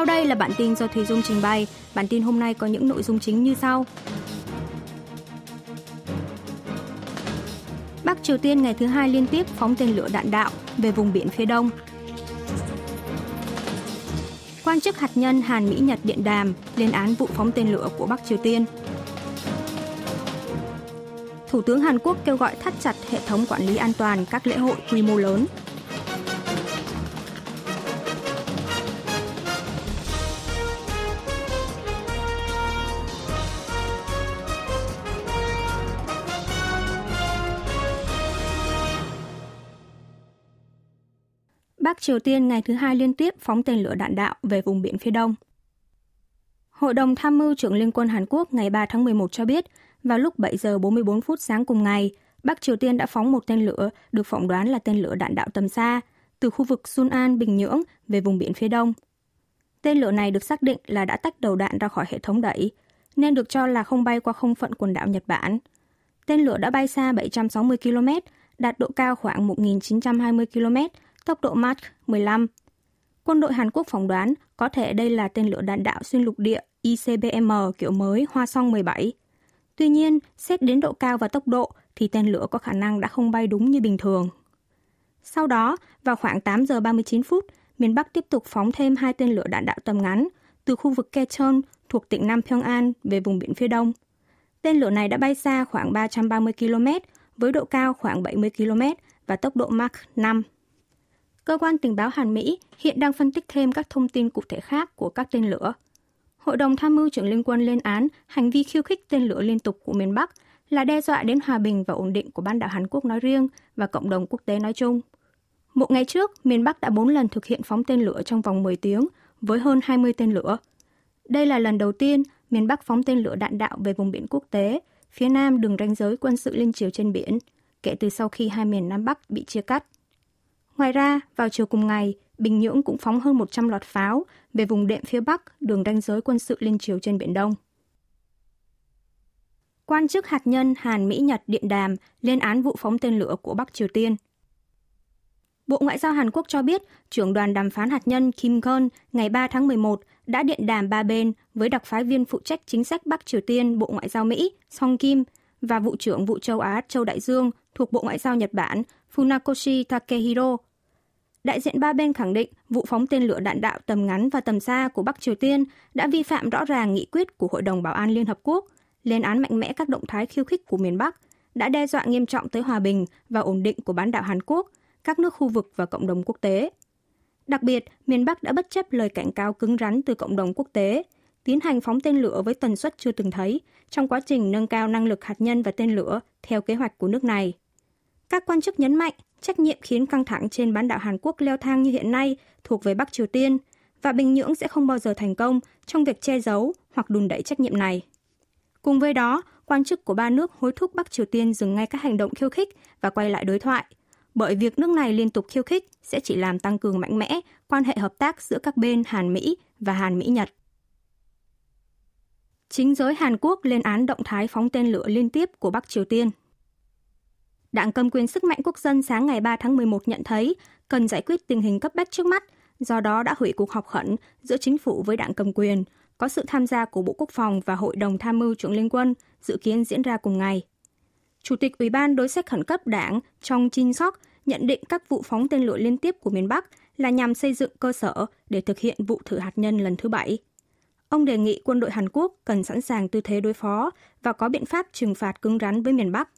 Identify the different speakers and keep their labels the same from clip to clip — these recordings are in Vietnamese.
Speaker 1: Sau đây là bản tin do Thùy Dung trình bày. Bản tin hôm nay có những nội dung chính như sau. Bắc Triều Tiên ngày thứ hai liên tiếp phóng tên lửa đạn đạo về vùng biển phía đông. Quan chức hạt nhân Hàn Mỹ Nhật điện đàm lên án vụ phóng tên lửa của Bắc Triều Tiên. Thủ tướng Hàn Quốc kêu gọi thắt chặt hệ thống quản lý an toàn các lễ hội quy mô lớn. Bắc Triều Tiên ngày thứ hai liên tiếp phóng tên lửa đạn đạo về vùng biển phía đông. Hội đồng tham mưu trưởng Liên quân Hàn Quốc ngày 3 tháng 11 cho biết, vào lúc 7 giờ 44 phút sáng cùng ngày, Bắc Triều Tiên đã phóng một tên lửa được phỏng đoán là tên lửa đạn đạo tầm xa từ khu vực Sunan, Bình Nhưỡng về vùng biển phía đông. Tên lửa này được xác định là đã tách đầu đạn ra khỏi hệ thống đẩy, nên được cho là không bay qua không phận quần đảo Nhật Bản. Tên lửa đã bay xa 760 km, đạt độ cao khoảng 1.920 km tốc độ Mach 15. Quân đội Hàn Quốc phỏng đoán có thể đây là tên lửa đạn đạo xuyên lục địa ICBM kiểu mới Hoa Song 17. Tuy nhiên, xét đến độ cao và tốc độ thì tên lửa có khả năng đã không bay đúng như bình thường. Sau đó, vào khoảng 8 giờ 39 phút, miền Bắc tiếp tục phóng thêm hai tên lửa đạn đạo tầm ngắn từ khu vực Kechon thuộc tỉnh Nam Pyongan về vùng biển phía đông. Tên lửa này đã bay xa khoảng 330 km với độ cao khoảng 70 km và tốc độ Mach 5. Cơ quan tình báo Hàn Mỹ hiện đang phân tích thêm các thông tin cụ thể khác của các tên lửa. Hội đồng tham mưu trưởng liên quân lên án hành vi khiêu khích tên lửa liên tục của miền Bắc là đe dọa đến hòa bình và ổn định của bán đảo Hàn Quốc nói riêng và cộng đồng quốc tế nói chung. Một ngày trước, miền Bắc đã 4 lần thực hiện phóng tên lửa trong vòng 10 tiếng với hơn 20 tên lửa. Đây là lần đầu tiên miền Bắc phóng tên lửa đạn đạo về vùng biển quốc tế, phía nam đường ranh giới quân sự liên triều trên biển, kể từ sau khi hai miền Nam Bắc bị chia cắt. Ngoài ra, vào chiều cùng ngày, Bình Nhưỡng cũng phóng hơn 100 loạt pháo về vùng đệm phía Bắc, đường ranh giới quân sự liên triều trên Biển Đông. Quan chức hạt nhân Hàn Mỹ-Nhật điện đàm lên án vụ phóng tên lửa của Bắc Triều Tiên. Bộ Ngoại giao Hàn Quốc cho biết, trưởng đoàn đàm phán hạt nhân Kim Gon ngày 3 tháng 11 đã điện đàm ba bên với đặc phái viên phụ trách chính sách Bắc Triều Tiên Bộ Ngoại giao Mỹ Song Kim và vụ trưởng vụ châu Á Châu Đại Dương thuộc Bộ Ngoại giao Nhật Bản Funakoshi Takehiro Đại diện ba bên khẳng định vụ phóng tên lửa đạn đạo tầm ngắn và tầm xa của Bắc Triều Tiên đã vi phạm rõ ràng nghị quyết của Hội đồng Bảo an Liên Hợp Quốc, lên án mạnh mẽ các động thái khiêu khích của miền Bắc, đã đe dọa nghiêm trọng tới hòa bình và ổn định của bán đảo Hàn Quốc, các nước khu vực và cộng đồng quốc tế. Đặc biệt, miền Bắc đã bất chấp lời cảnh cáo cứng rắn từ cộng đồng quốc tế, tiến hành phóng tên lửa với tần suất chưa từng thấy trong quá trình nâng cao năng lực hạt nhân và tên lửa theo kế hoạch của nước này. Các quan chức nhấn mạnh trách nhiệm khiến căng thẳng trên bán đảo Hàn Quốc leo thang như hiện nay thuộc về Bắc Triều Tiên và Bình Nhưỡng sẽ không bao giờ thành công trong việc che giấu hoặc đùn đẩy trách nhiệm này. Cùng với đó, quan chức của ba nước hối thúc Bắc Triều Tiên dừng ngay các hành động khiêu khích và quay lại đối thoại, bởi việc nước này liên tục khiêu khích sẽ chỉ làm tăng cường mạnh mẽ quan hệ hợp tác giữa các bên Hàn Mỹ và Hàn Mỹ Nhật. Chính giới Hàn Quốc lên án động thái phóng tên lửa liên tiếp của Bắc Triều Tiên. Đảng cầm quyền sức mạnh quốc dân sáng ngày 3 tháng 11 nhận thấy cần giải quyết tình hình cấp bách trước mắt, do đó đã hủy cuộc họp khẩn giữa chính phủ với đảng cầm quyền, có sự tham gia của Bộ Quốc phòng và Hội đồng Tham mưu trưởng Liên quân, dự kiến diễn ra cùng ngày. Chủ tịch Ủy ban đối sách khẩn cấp đảng Trong Chin Sok nhận định các vụ phóng tên lửa liên tiếp của miền Bắc là nhằm xây dựng cơ sở để thực hiện vụ thử hạt nhân lần thứ bảy. Ông đề nghị quân đội Hàn Quốc cần sẵn sàng tư thế đối phó và có biện pháp trừng phạt cứng rắn với miền Bắc.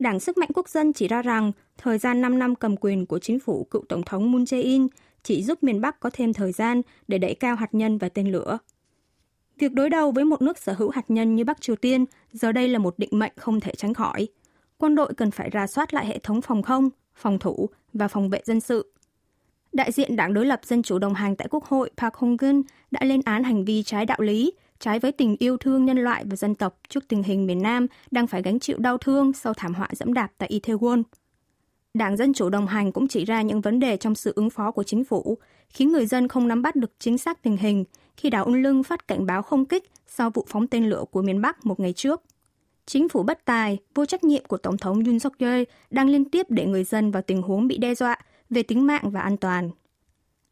Speaker 1: Đảng Sức mạnh Quốc dân chỉ ra rằng thời gian 5 năm cầm quyền của chính phủ cựu Tổng thống Moon Jae-in chỉ giúp miền Bắc có thêm thời gian để đẩy cao hạt nhân và tên lửa. Việc đối đầu với một nước sở hữu hạt nhân như Bắc Triều Tiên giờ đây là một định mệnh không thể tránh khỏi. Quân đội cần phải ra soát lại hệ thống phòng không, phòng thủ và phòng vệ dân sự. Đại diện đảng đối lập Dân chủ đồng hành tại Quốc hội Park Hong-gun đã lên án hành vi trái đạo lý trái với tình yêu thương nhân loại và dân tộc trước tình hình miền Nam đang phải gánh chịu đau thương sau thảm họa dẫm đạp tại Itaewon. Đảng Dân Chủ đồng hành cũng chỉ ra những vấn đề trong sự ứng phó của chính phủ, khiến người dân không nắm bắt được chính xác tình hình khi đảo Ung Lưng phát cảnh báo không kích sau vụ phóng tên lửa của miền Bắc một ngày trước. Chính phủ bất tài, vô trách nhiệm của Tổng thống Yoon suk yeol đang liên tiếp để người dân vào tình huống bị đe dọa về tính mạng và an toàn.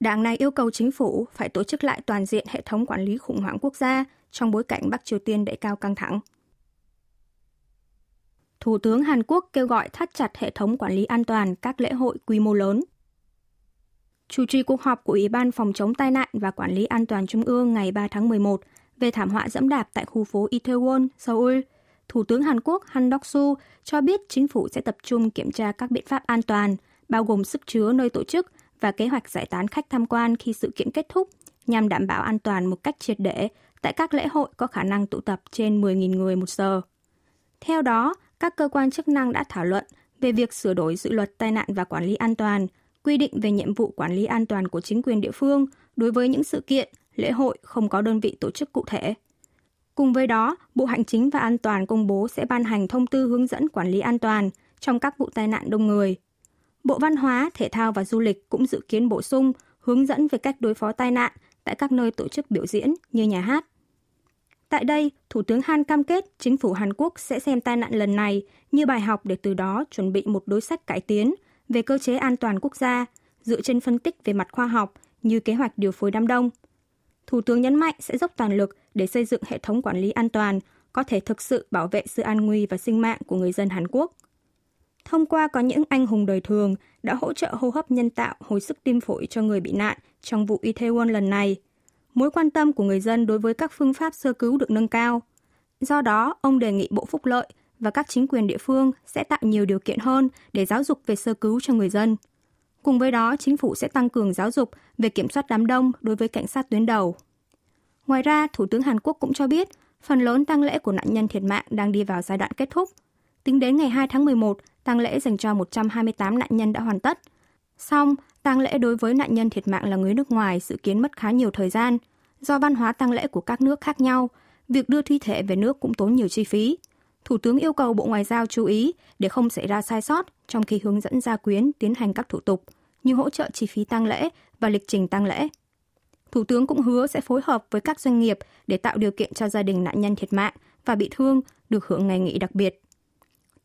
Speaker 1: Đảng này yêu cầu chính phủ phải tổ chức lại toàn diện hệ thống quản lý khủng hoảng quốc gia trong bối cảnh Bắc Triều Tiên đẩy cao căng thẳng. Thủ tướng Hàn Quốc kêu gọi thắt chặt hệ thống quản lý an toàn các lễ hội quy mô lớn. Chủ trì cuộc họp của Ủy ban Phòng chống tai nạn và Quản lý an toàn Trung ương ngày 3 tháng 11 về thảm họa dẫm đạp tại khu phố Itaewon, Seoul, Thủ tướng Hàn Quốc Han Dok-su cho biết chính phủ sẽ tập trung kiểm tra các biện pháp an toàn, bao gồm sức chứa nơi tổ chức và kế hoạch giải tán khách tham quan khi sự kiện kết thúc nhằm đảm bảo an toàn một cách triệt để tại các lễ hội có khả năng tụ tập trên 10.000 người một giờ. Theo đó, các cơ quan chức năng đã thảo luận về việc sửa đổi dự luật tai nạn và quản lý an toàn, quy định về nhiệm vụ quản lý an toàn của chính quyền địa phương đối với những sự kiện, lễ hội không có đơn vị tổ chức cụ thể. Cùng với đó, Bộ Hành chính và An toàn công bố sẽ ban hành thông tư hướng dẫn quản lý an toàn trong các vụ tai nạn đông người. Bộ Văn hóa, Thể thao và Du lịch cũng dự kiến bổ sung hướng dẫn về cách đối phó tai nạn tại các nơi tổ chức biểu diễn như nhà hát. Tại đây, Thủ tướng Han cam kết chính phủ Hàn Quốc sẽ xem tai nạn lần này như bài học để từ đó chuẩn bị một đối sách cải tiến về cơ chế an toàn quốc gia dựa trên phân tích về mặt khoa học như kế hoạch điều phối đám đông. Thủ tướng nhấn mạnh sẽ dốc toàn lực để xây dựng hệ thống quản lý an toàn có thể thực sự bảo vệ sự an nguy và sinh mạng của người dân Hàn Quốc. Thông qua có những anh hùng đời thường đã hỗ trợ hô hấp nhân tạo hồi sức tim phổi cho người bị nạn trong vụ Itaewon lần này – mối quan tâm của người dân đối với các phương pháp sơ cứu được nâng cao. Do đó, ông đề nghị Bộ Phúc lợi và các chính quyền địa phương sẽ tạo nhiều điều kiện hơn để giáo dục về sơ cứu cho người dân. Cùng với đó, chính phủ sẽ tăng cường giáo dục về kiểm soát đám đông đối với cảnh sát tuyến đầu. Ngoài ra, Thủ tướng Hàn Quốc cũng cho biết phần lớn tang lễ của nạn nhân thiệt mạng đang đi vào giai đoạn kết thúc. Tính đến ngày 2 tháng 11, tang lễ dành cho 128 nạn nhân đã hoàn tất. Song, tang lễ đối với nạn nhân thiệt mạng là người nước ngoài dự kiến mất khá nhiều thời gian. Do văn hóa tang lễ của các nước khác nhau, việc đưa thi thể về nước cũng tốn nhiều chi phí. Thủ tướng yêu cầu Bộ Ngoại giao chú ý để không xảy ra sai sót trong khi hướng dẫn gia quyến tiến hành các thủ tục như hỗ trợ chi phí tang lễ và lịch trình tang lễ. Thủ tướng cũng hứa sẽ phối hợp với các doanh nghiệp để tạo điều kiện cho gia đình nạn nhân thiệt mạng và bị thương được hưởng ngày nghỉ đặc biệt.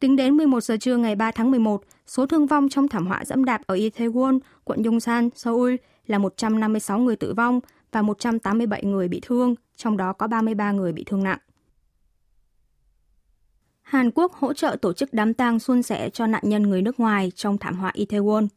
Speaker 1: Tính đến 11 giờ trưa ngày 3 tháng 11, số thương vong trong thảm họa dẫm đạp ở Itaewon, quận Yongsan, Seoul là 156 người tử vong và 187 người bị thương, trong đó có 33 người bị thương nặng. Hàn Quốc hỗ trợ tổ chức đám tang suôn sẻ cho nạn nhân người nước ngoài trong thảm họa Itaewon.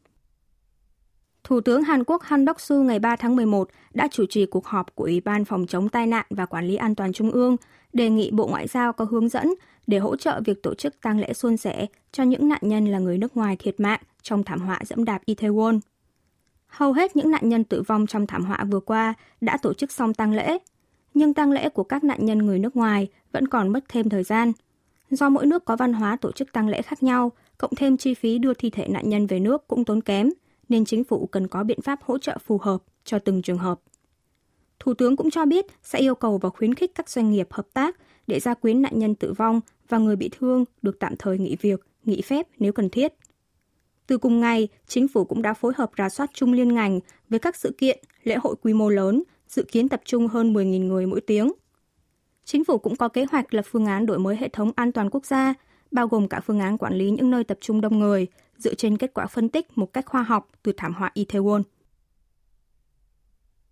Speaker 1: Thủ tướng Hàn Quốc Han Đốc Su ngày 3 tháng 11 đã chủ trì cuộc họp của Ủy ban Phòng chống tai nạn và Quản lý an toàn Trung ương, đề nghị Bộ Ngoại giao có hướng dẫn để hỗ trợ việc tổ chức tang lễ suôn sẻ cho những nạn nhân là người nước ngoài thiệt mạng trong thảm họa dẫm đạp Itaewon. Hầu hết những nạn nhân tử vong trong thảm họa vừa qua đã tổ chức xong tang lễ, nhưng tang lễ của các nạn nhân người nước ngoài vẫn còn mất thêm thời gian. Do mỗi nước có văn hóa tổ chức tang lễ khác nhau, cộng thêm chi phí đưa thi thể nạn nhân về nước cũng tốn kém, nên chính phủ cần có biện pháp hỗ trợ phù hợp cho từng trường hợp. Thủ tướng cũng cho biết sẽ yêu cầu và khuyến khích các doanh nghiệp hợp tác để gia quyến nạn nhân tử vong và người bị thương được tạm thời nghỉ việc, nghỉ phép nếu cần thiết. Từ cùng ngày, chính phủ cũng đã phối hợp rà soát chung liên ngành với các sự kiện, lễ hội quy mô lớn, dự kiến tập trung hơn 10.000 người mỗi tiếng. Chính phủ cũng có kế hoạch lập phương án đổi mới hệ thống an toàn quốc gia, bao gồm cả phương án quản lý những nơi tập trung đông người, dựa trên kết quả phân tích một cách khoa học từ thảm họa Itaewon.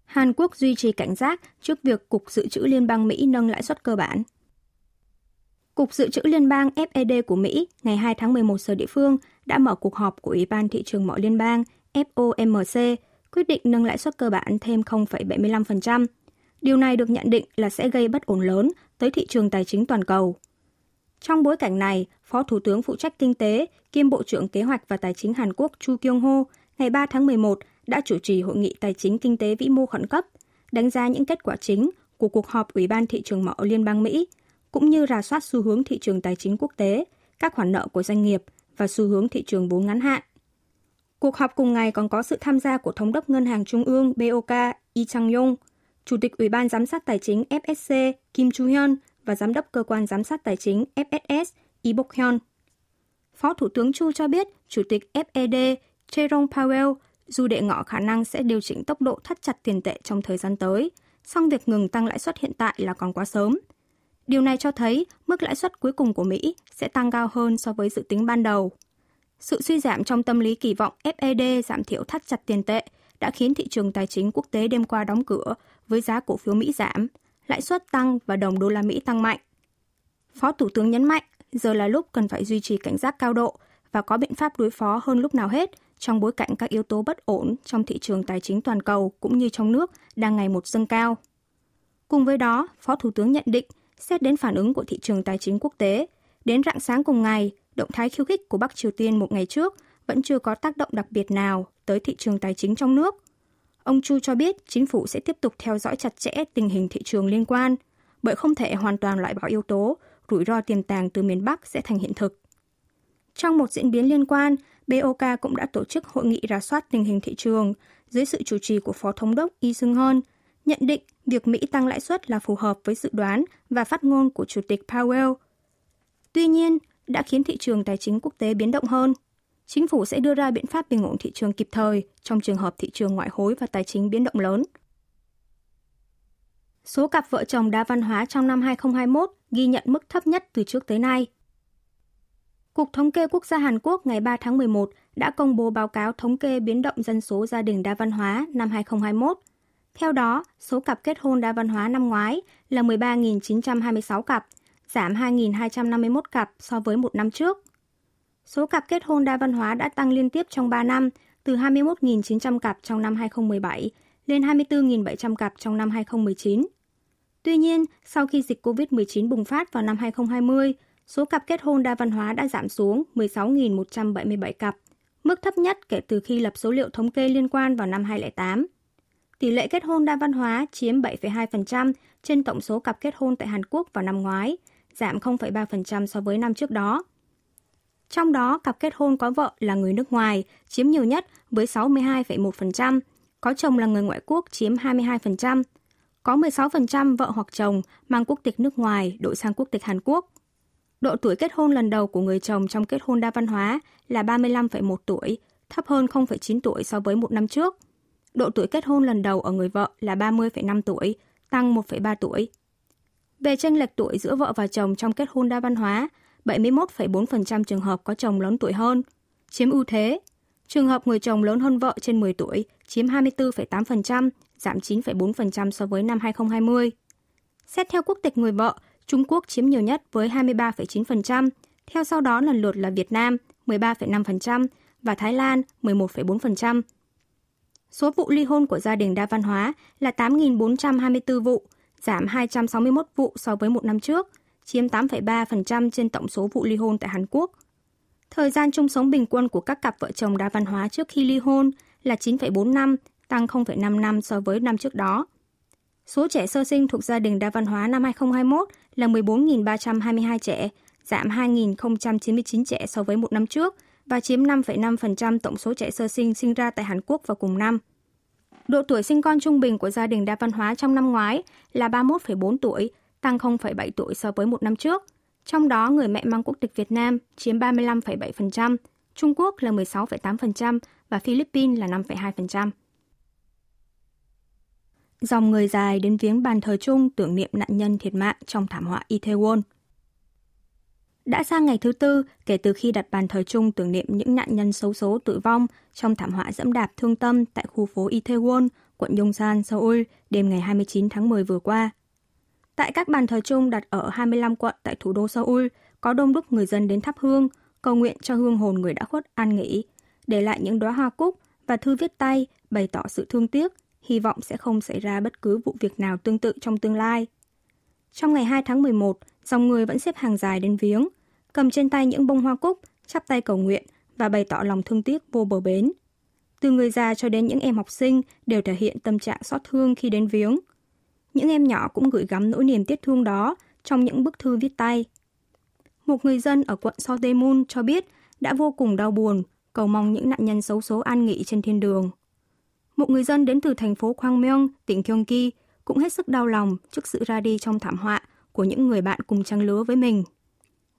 Speaker 1: Hàn Quốc duy trì cảnh giác trước việc Cục Dự trữ Liên bang Mỹ nâng lãi suất cơ bản. Cục Dự trữ Liên bang FED của Mỹ ngày 2 tháng 11 giờ địa phương đã mở cuộc họp của Ủy ban Thị trường Mọi Liên bang FOMC quyết định nâng lãi suất cơ bản thêm 0,75%. Điều này được nhận định là sẽ gây bất ổn lớn tới thị trường tài chính toàn cầu. Trong bối cảnh này, Phó Thủ tướng phụ trách kinh tế kiêm Bộ trưởng Kế hoạch và Tài chính Hàn Quốc Chu Kyung Ho ngày 3 tháng 11 đã chủ trì hội nghị tài chính kinh tế vĩ mô khẩn cấp, đánh giá những kết quả chính của cuộc họp Ủy ban Thị trường Mỏ Liên bang Mỹ, cũng như rà soát xu hướng thị trường tài chính quốc tế, các khoản nợ của doanh nghiệp và xu hướng thị trường vốn ngắn hạn. Cuộc họp cùng ngày còn có sự tham gia của Thống đốc Ngân hàng Trung ương BOK Yi Chang-yong, Chủ tịch Ủy ban Giám sát Tài chính FSC Kim Chu-hyun và Giám đốc Cơ quan Giám sát Tài chính FSS Yi Bok-hyun. Phó Thủ tướng Chu cho biết Chủ tịch FED Jerome Powell dù đệ ngỏ khả năng sẽ điều chỉnh tốc độ thắt chặt tiền tệ trong thời gian tới, song việc ngừng tăng lãi suất hiện tại là còn quá sớm. Điều này cho thấy mức lãi suất cuối cùng của Mỹ sẽ tăng cao hơn so với dự tính ban đầu. Sự suy giảm trong tâm lý kỳ vọng FED giảm thiểu thắt chặt tiền tệ đã khiến thị trường tài chính quốc tế đêm qua đóng cửa với giá cổ phiếu Mỹ giảm, lãi suất tăng và đồng đô la Mỹ tăng mạnh. Phó Thủ tướng nhấn mạnh, giờ là lúc cần phải duy trì cảnh giác cao độ và có biện pháp đối phó hơn lúc nào hết trong bối cảnh các yếu tố bất ổn trong thị trường tài chính toàn cầu cũng như trong nước đang ngày một dâng cao. Cùng với đó, Phó Thủ tướng nhận định, xét đến phản ứng của thị trường tài chính quốc tế, đến rạng sáng cùng ngày, động thái khiêu khích của Bắc Triều Tiên một ngày trước vẫn chưa có tác động đặc biệt nào tới thị trường tài chính trong nước. Ông Chu cho biết chính phủ sẽ tiếp tục theo dõi chặt chẽ tình hình thị trường liên quan, bởi không thể hoàn toàn loại bỏ yếu tố rủi ro tiềm tàng từ miền Bắc sẽ thành hiện thực. Trong một diễn biến liên quan, BOK cũng đã tổ chức hội nghị rà soát tình hình thị trường dưới sự chủ trì của Phó Thống đốc Y Sung Hon, nhận định việc Mỹ tăng lãi suất là phù hợp với dự đoán và phát ngôn của Chủ tịch Powell. Tuy nhiên, đã khiến thị trường tài chính quốc tế biến động hơn. Chính phủ sẽ đưa ra biện pháp bình ổn thị trường kịp thời trong trường hợp thị trường ngoại hối và tài chính biến động lớn. Số cặp vợ chồng đa văn hóa trong năm 2021 ghi nhận mức thấp nhất từ trước tới nay. Cục Thống kê Quốc gia Hàn Quốc ngày 3 tháng 11 đã công bố báo cáo thống kê biến động dân số gia đình đa văn hóa năm 2021. Theo đó, số cặp kết hôn đa văn hóa năm ngoái là 13.926 cặp, giảm 2.251 cặp so với một năm trước. Số cặp kết hôn đa văn hóa đã tăng liên tiếp trong 3 năm, từ 21.900 cặp trong năm 2017 lên 24.700 cặp trong năm 2019. Tuy nhiên, sau khi dịch COVID-19 bùng phát vào năm 2020, số cặp kết hôn đa văn hóa đã giảm xuống 16.177 cặp, mức thấp nhất kể từ khi lập số liệu thống kê liên quan vào năm 2008. Tỷ lệ kết hôn đa văn hóa chiếm 7,2% trên tổng số cặp kết hôn tại Hàn Quốc vào năm ngoái, giảm 0,3% so với năm trước đó. Trong đó, cặp kết hôn có vợ là người nước ngoài chiếm nhiều nhất với 62,1%, có chồng là người ngoại quốc chiếm 22%, có 16% vợ hoặc chồng mang quốc tịch nước ngoài đổi sang quốc tịch Hàn Quốc. Độ tuổi kết hôn lần đầu của người chồng trong kết hôn đa văn hóa là 35,1 tuổi, thấp hơn 0,9 tuổi so với một năm trước. Độ tuổi kết hôn lần đầu ở người vợ là 30,5 tuổi, tăng 1,3 tuổi. Về tranh lệch tuổi giữa vợ và chồng trong kết hôn đa văn hóa, 71,4% trường hợp có chồng lớn tuổi hơn, chiếm ưu thế. Trường hợp người chồng lớn hơn vợ trên 10 tuổi chiếm 24,8%, giảm 9,4% so với năm 2020. Xét theo quốc tịch người vợ, Trung Quốc chiếm nhiều nhất với 23,9%, theo sau đó lần lượt là Việt Nam 13,5% và Thái Lan 11,4%. Số vụ ly hôn của gia đình đa văn hóa là 8.424 vụ, giảm 261 vụ so với một năm trước, chiếm 8,3% trên tổng số vụ ly hôn tại Hàn Quốc. Thời gian chung sống bình quân của các cặp vợ chồng đa văn hóa trước khi ly hôn là 9,4 năm, tăng 0,5 năm so với năm trước đó. Số trẻ sơ sinh thuộc gia đình đa văn hóa năm 2021 là 14.322 trẻ, giảm 2.099 trẻ so với một năm trước và chiếm 5,5% tổng số trẻ sơ sinh sinh ra tại Hàn Quốc vào cùng năm. Độ tuổi sinh con trung bình của gia đình đa văn hóa trong năm ngoái là 31,4 tuổi, tăng 0,7 tuổi so với một năm trước. Trong đó, người mẹ mang quốc tịch Việt Nam chiếm 35,7%, Trung Quốc là 16,8% và Philippines là 5,2%. Dòng người dài đến viếng bàn thờ chung tưởng niệm nạn nhân thiệt mạng trong thảm họa Itaewon. Đã sang ngày thứ tư kể từ khi đặt bàn thờ chung tưởng niệm những nạn nhân xấu số tử vong trong thảm họa dẫm đạp thương tâm tại khu phố Itaewon, quận Yongsan, Seoul đêm ngày 29 tháng 10 vừa qua. Tại các bàn thờ chung đặt ở 25 quận tại thủ đô Seoul, có đông đúc người dân đến thắp hương, cầu nguyện cho hương hồn người đã khuất an nghỉ, để lại những đóa hoa cúc và thư viết tay bày tỏ sự thương tiếc, hy vọng sẽ không xảy ra bất cứ vụ việc nào tương tự trong tương lai. Trong ngày 2 tháng 11, dòng người vẫn xếp hàng dài đến viếng, cầm trên tay những bông hoa cúc, chắp tay cầu nguyện và bày tỏ lòng thương tiếc vô bờ bến. Từ người già cho đến những em học sinh đều thể hiện tâm trạng xót thương khi đến viếng. Những em nhỏ cũng gửi gắm nỗi niềm tiếc thương đó trong những bức thư viết tay. Một người dân ở quận Sotemun cho biết đã vô cùng đau buồn, cầu mong những nạn nhân xấu số an nghỉ trên thiên đường. Một người dân đến từ thành phố Kwangmyeong, tỉnh Gyeonggi cũng hết sức đau lòng trước sự ra đi trong thảm họa của những người bạn cùng trang lứa với mình.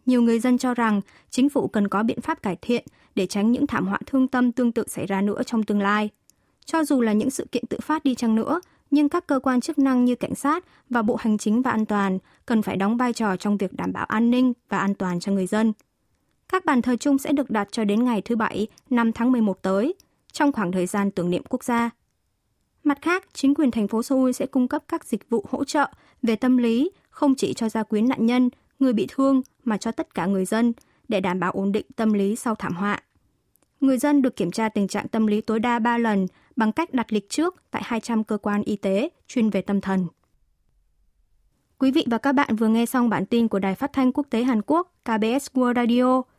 Speaker 1: Nhiều người dân cho rằng chính phủ cần có biện pháp cải thiện để tránh những thảm họa thương tâm tương tự xảy ra nữa trong tương lai. Cho dù là những sự kiện tự phát đi chăng nữa, nhưng các cơ quan chức năng như cảnh sát và Bộ Hành chính và An toàn cần phải đóng vai trò trong việc đảm bảo an ninh và an toàn cho người dân. Các bàn thờ chung sẽ được đặt cho đến ngày thứ Bảy, 5 tháng 11 tới, trong khoảng thời gian tưởng niệm quốc gia. Mặt khác, chính quyền thành phố Seoul sẽ cung cấp các dịch vụ hỗ trợ về tâm lý không chỉ cho gia quyến nạn nhân, người bị thương mà cho tất cả người dân để đảm bảo ổn định tâm lý sau thảm họa. Người dân được kiểm tra tình trạng tâm lý tối đa 3 lần bằng cách đặt lịch trước tại 200 cơ quan y tế chuyên về tâm thần. Quý vị và các bạn vừa nghe xong bản tin của Đài Phát thanh Quốc tế Hàn Quốc KBS World Radio –